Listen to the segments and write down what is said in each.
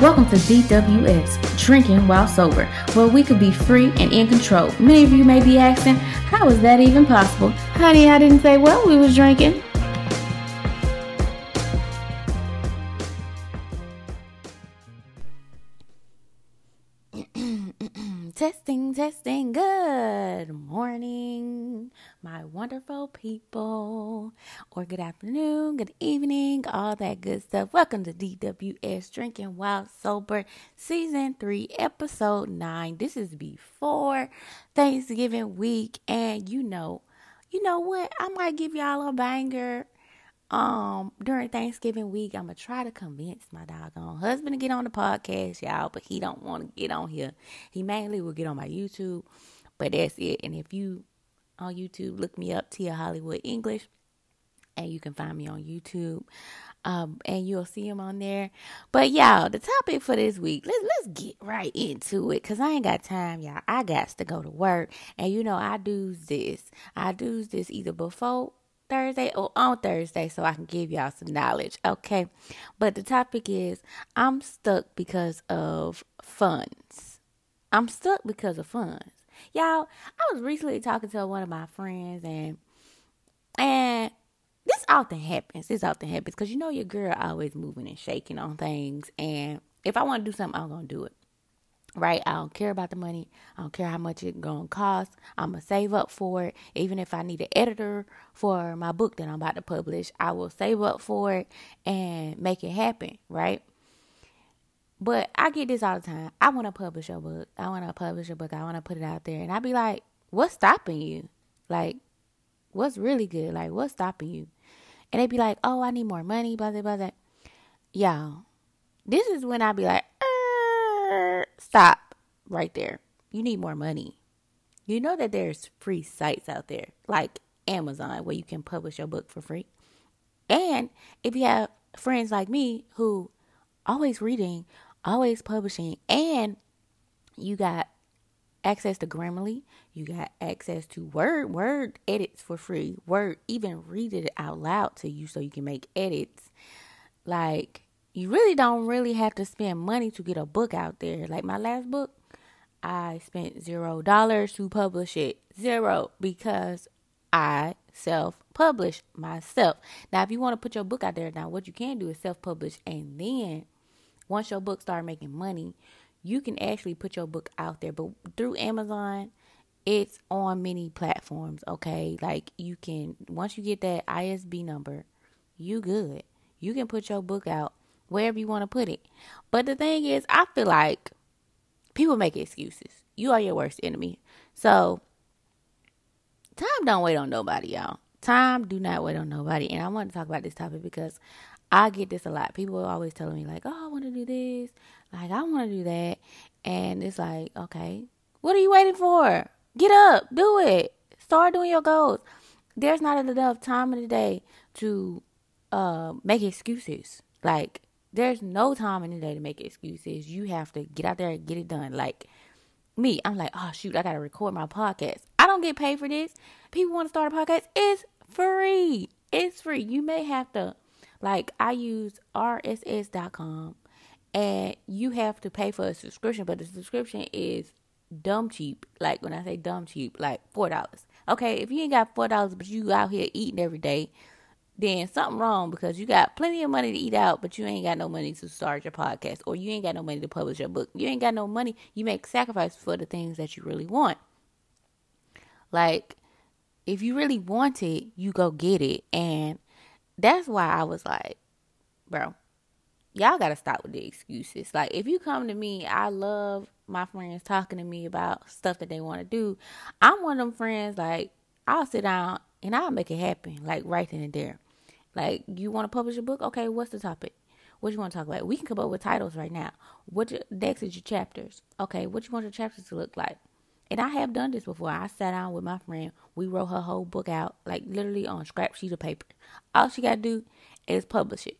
Welcome to DWS, Drinking While Sober, where we could be free and in control. Many of you may be asking, how is that even possible? Honey, I didn't say well, we was drinking. My wonderful people. Or good afternoon, good evening, all that good stuff. Welcome to DWS Drinking While Sober, Season 3, Episode 9. This is before Thanksgiving week. And you know, you know what? I might give y'all a banger um during Thanksgiving week, I'm gonna try to convince my doggone husband to get on the podcast, y'all, but he don't want to get on here. He mainly will get on my YouTube, but that's it. And if you on YouTube, look me up Tia Hollywood English, and you can find me on YouTube. Um, and you'll see him on there. But y'all, the topic for this week, let's let's get right into it, cause I ain't got time, y'all. I got to go to work, and you know I do this. I do this either before Thursday or on Thursday so I can give y'all some knowledge. Okay. But the topic is I'm stuck because of funds. I'm stuck because of funds. Y'all, I was recently talking to one of my friends and and this often happens. This often happens because you know your girl always moving and shaking on things and if I want to do something, I'm gonna do it right? I don't care about the money. I don't care how much it's gonna cost. I'm gonna save up for it. Even if I need an editor for my book that I'm about to publish, I will save up for it and make it happen, right? But I get this all the time. I want to publish a book. I want to publish a book. I want to put it out there, and I be like, "What's stopping you? Like, what's really good? Like, what's stopping you?" And they be like, "Oh, I need more money." Blah blah blah. Y'all, this is when I'd be like, er, stop right there. You need more money. You know that there's free sites out there like Amazon where you can publish your book for free. And if you have friends like me who always reading, always publishing, and you got access to Grammarly, you got access to Word, Word edits for free. Word even read it out loud to you so you can make edits. Like you really don't really have to spend money to get a book out there. Like my last book, I spent zero dollars to publish it. Zero because I self publish myself. Now, if you want to put your book out there, now what you can do is self publish, and then once your book start making money, you can actually put your book out there. But through Amazon, it's on many platforms. Okay, like you can once you get that ISBN number, you good. You can put your book out wherever you want to put it. But the thing is, I feel like people make excuses. You are your worst enemy. So time don't wait on nobody, y'all. Time do not wait on nobody. And I want to talk about this topic because I get this a lot. People are always telling me like, "Oh, I want to do this." Like, "I want to do that." And it's like, "Okay, what are you waiting for? Get up, do it. Start doing your goals." There's not enough time in the day to uh, make excuses. Like there's no time in the day to make excuses. You have to get out there and get it done. Like me, I'm like, oh shoot, I gotta record my podcast. I don't get paid for this. People want to start a podcast. It's free. It's free. You may have to, like, I use RSS.com, and you have to pay for a subscription, but the subscription is dumb cheap. Like when I say dumb cheap, like four dollars. Okay, if you ain't got four dollars, but you out here eating every day, then something wrong because you got plenty of money to eat out, but you ain't got no money to start your podcast or you ain't got no money to publish your book. You ain't got no money. You make sacrifices for the things that you really want. Like, if you really want it, you go get it. And that's why I was like, bro, y'all got to stop with the excuses. Like, if you come to me, I love my friends talking to me about stuff that they want to do. I'm one of them friends, like, I'll sit down and I'll make it happen, like, right then and there. Like, you want to publish a book? Okay, what's the topic? What you want to talk about? We can come up with titles right now. What your, next is your chapters? Okay, what you want your chapters to look like? And I have done this before. I sat down with my friend. We wrote her whole book out, like literally on scrap sheet of paper. All she got to do is publish it.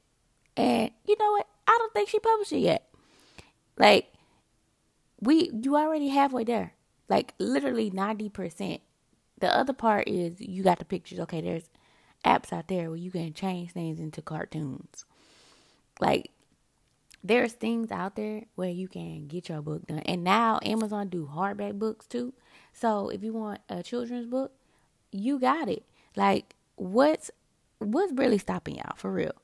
And you know what? I don't think she published it yet. Like, we, you already halfway there. Like, literally 90%. The other part is you got the pictures. Okay, there's apps out there where you can change things into cartoons. Like, there's things out there where you can get your book done. And now Amazon do hardback books too. So if you want a children's book, you got it. Like what's what's really stopping y'all for real?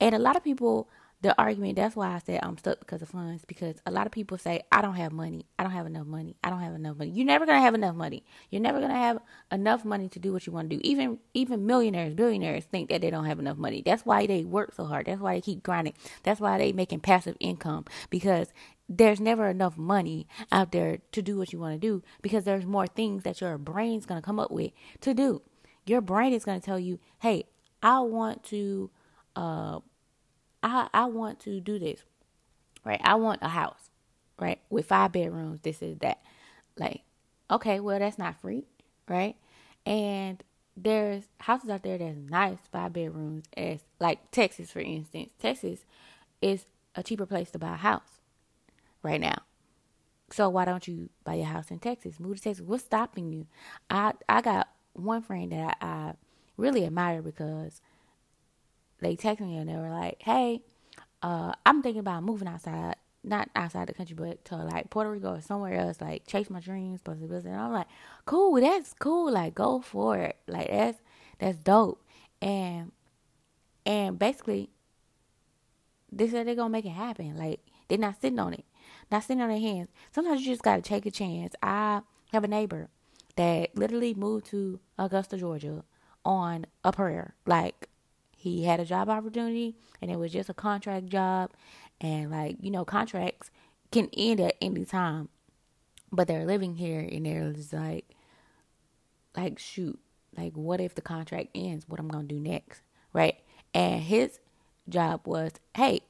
And a lot of people the argument that's why I said I'm stuck because of funds because a lot of people say I don't have money. I don't have enough money. I don't have enough money. You're never to have enough money. You're never to have enough money to do what you want to do. Even even millionaires, billionaires think that they don't have enough money. That's why they work so hard. That's why they keep grinding. That's why they making passive income because there's never enough money out there to do what you want to do because there's more things that your brain's to come up with to do. Your brain is to tell you, "Hey, I want to uh I I want to do this. Right? I want a house, right? With five bedrooms, this is that. Like, okay, well that's not free, right? And there's houses out there that's nice five bedrooms as like Texas for instance. Texas is a cheaper place to buy a house right now. So why don't you buy your house in Texas? Move to Texas. What's stopping you? I I got one friend that I, I really admire because they texted me and they were like, "Hey, uh, I'm thinking about moving outside, not outside the country, but to like Puerto Rico or somewhere else, like chase my dreams, possibilities." And I'm like, "Cool, that's cool. Like, go for it. Like, that's that's dope." And and basically, they said they're gonna make it happen. Like, they're not sitting on it, not sitting on their hands. Sometimes you just gotta take a chance. I have a neighbor that literally moved to Augusta, Georgia, on a prayer. Like he had a job opportunity and it was just a contract job and like you know contracts can end at any time but they're living here and they're just like like shoot like what if the contract ends? What i'm gonna do next? Right? And his job was hey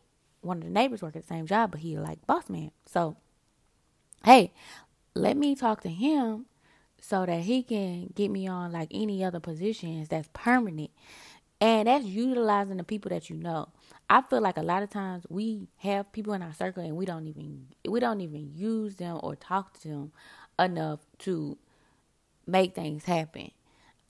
one of the neighbors work at the same job but he like boss man. So hey let me talk to him so that he can get me on like any other positions that's permanent and that's utilizing the people that you know. I feel like a lot of times we have people in our circle and we don't even we don't even use them or talk to them enough to make things happen.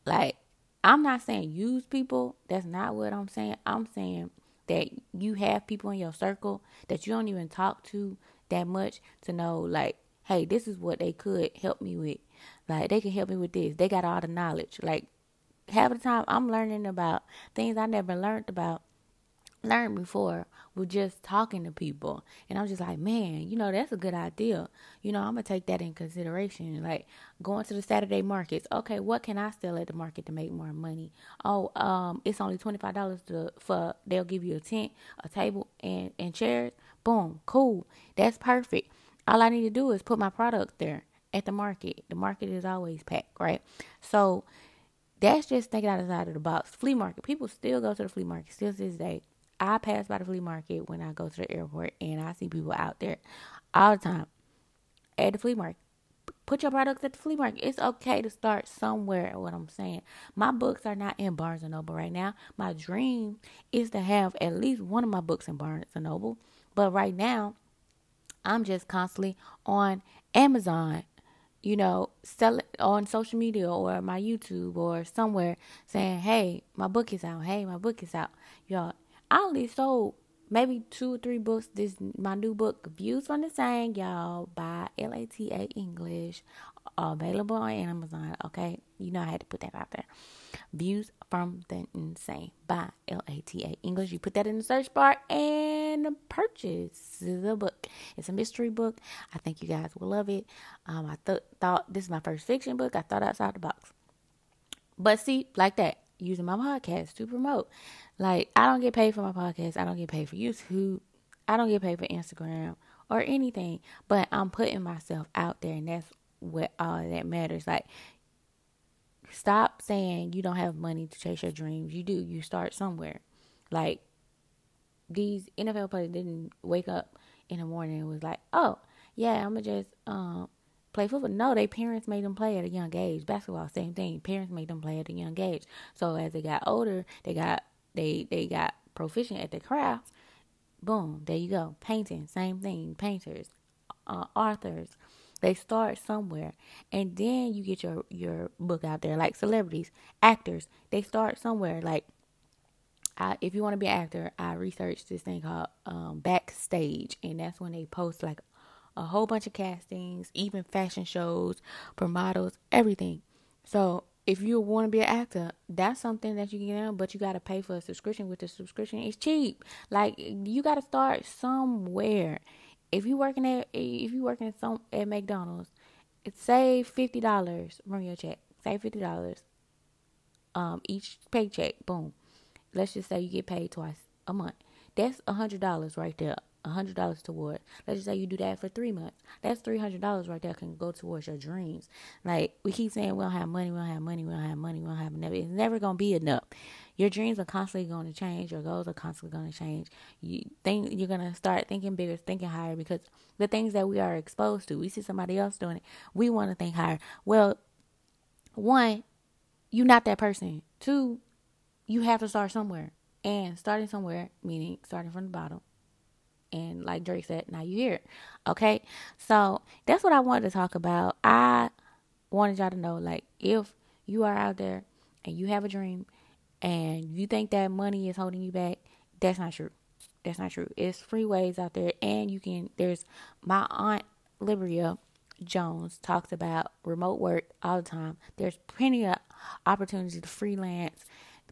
Like I'm not saying use people. That's not what I'm saying. I'm saying that you have people in your circle that you don't even talk to that much to know like, hey, this is what they could help me with. Like they can help me with this. They got all the knowledge. Like half the time I'm learning about things I never learned about learned before with just talking to people. And I'm just like man you know that's a good idea. You know I'm gonna take that in consideration. Like going to the Saturday markets. Okay what can I sell at the market to make more money? Oh um it's only $25 to for they'll give you a tent a table and and chairs. Boom cool. That's perfect. All I need to do is put my product there at the market. The market is always packed right? So that's just thinking outside of the box. Flea market. People still go to the flea market still to this day. I pass by the flea market when I go to the airport and I see people out there all the time at the flea market. Put your products at the flea market. It's okay to start somewhere. What I'm saying, my books are not in Barnes and Noble right now. My dream is to have at least one of my books in Barnes and Noble, but right now, I'm just constantly on Amazon you know, sell it on social media or my YouTube or somewhere saying, hey, my book is out. Hey, my book is out. Y'all, I only sold maybe two or three books. This my new book, Views from the Insane, y'all, by LATA English, available on Amazon. Okay, you know I had to put that out there. Views from the Insane by LATA English. You put that in the search bar and purchase the book. It's a mystery book. I think you guys will love it. Um, I th- thought this is my first fiction book. I thought outside the box. But see, like that, using my podcast to promote. Like, I don't get paid for my podcast. I don't get paid for YouTube. I don't get paid for Instagram or anything. But I'm putting myself out there, and that's what all that matters. Like, stop saying you don't have money to chase your dreams. You do. You start somewhere. Like, these NFL players didn't wake up in the morning and was like, oh, yeah, I'm going to just um, play football. No, they parents made them play at a young age. Basketball, same thing. Parents made them play at a young age. So as they got older, they got they they got proficient at the craft. Boom, there you go. Painting, same thing. Painters, uh, authors, they start somewhere, and then you get your your book out there. Like celebrities, actors, they start somewhere. Like I, if you want to be an actor, I researched this thing called um, Backstage, and that's when they post like a whole bunch of castings, even fashion shows for models, everything. So if you want to be an actor, that's something that you can get on, but you got to pay for a subscription. With the subscription, it's cheap. Like you got to start somewhere. If you working at if you working at some at McDonald's, save fifty dollars from your check. Save fifty dollars. Um, each paycheck. Boom let's just say you get paid twice a month. That's a hundred dollars right there. A hundred dollars toward. Let's just say you do that for three months. That's three hundred dollars right there can go towards your dreams. Like we keep saying, we don't have money, we don't have money, we don't have money, we don't have enough. It's never gonna be enough. Your dreams are constantly going to change. Your goals are constantly going to change. You think you're gonna start thinking bigger, thinking higher because the things that we are exposed to, we see somebody else doing it. We want to think higher. Well, one, you're not that person. Two, you have to start somewhere. And starting somewhere, meaning starting from the bottom. And like Drake said, now you hear it. Okay? So that's what I wanted to talk about. I wanted y'all to know, like, if you are out there and you have a dream and you think that money is holding you back, that's not true. That's not true. It's free ways out there, and you can. There's my aunt Libria Jones talks about remote work all the time. There's plenty of opportunities to freelance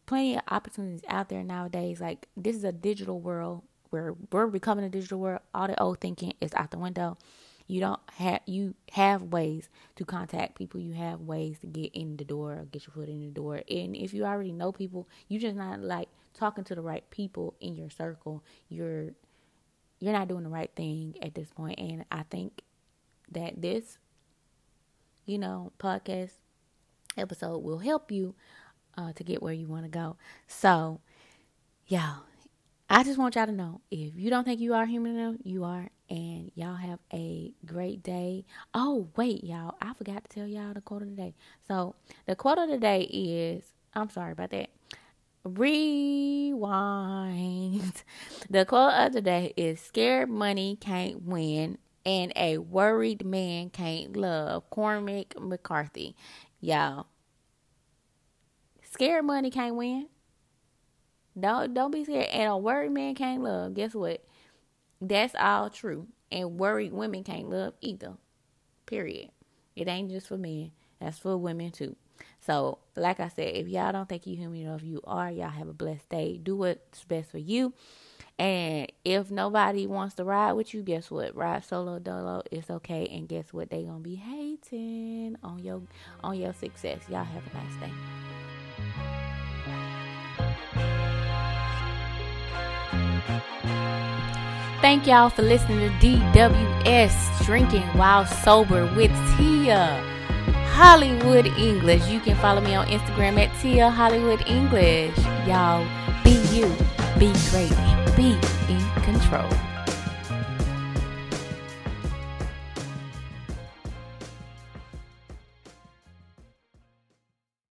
plenty of opportunities out there nowadays. Like this is a digital world where we're becoming a digital world. All the old thinking is out the window. You don't have you have ways to contact people. You have ways to get in the door, get your foot in the door. And if you already know people, you just not like talking to the right people in your circle. You're you're not doing the right thing at this point. And I think that this, you know, podcast episode will help you uh, to get where you want to go. So, y'all, I just want y'all to know if you don't think you are human enough, you are. And y'all have a great day. Oh, wait, y'all. I forgot to tell y'all the quote of the day. So, the quote of the day is I'm sorry about that. Rewind. The quote of the day is Scared money can't win, and a worried man can't love. Cormac McCarthy. Y'all, Scared money can't win. Don't don't be scared. And a worried man can't love. Guess what? That's all true. And worried women can't love either. Period. It ain't just for men. That's for women too. So, like I said, if y'all don't think you human enough, you are. Y'all have a blessed day. Do what's best for you. And if nobody wants to ride with you, guess what? Ride solo dolo. It's okay. And guess what? They gonna be hating on your on your success. Y'all have a nice day. Thank y'all for listening to DWS Drinking While Sober with Tia Hollywood English. You can follow me on Instagram at Tia Hollywood English. Y'all be you, be great, be in control.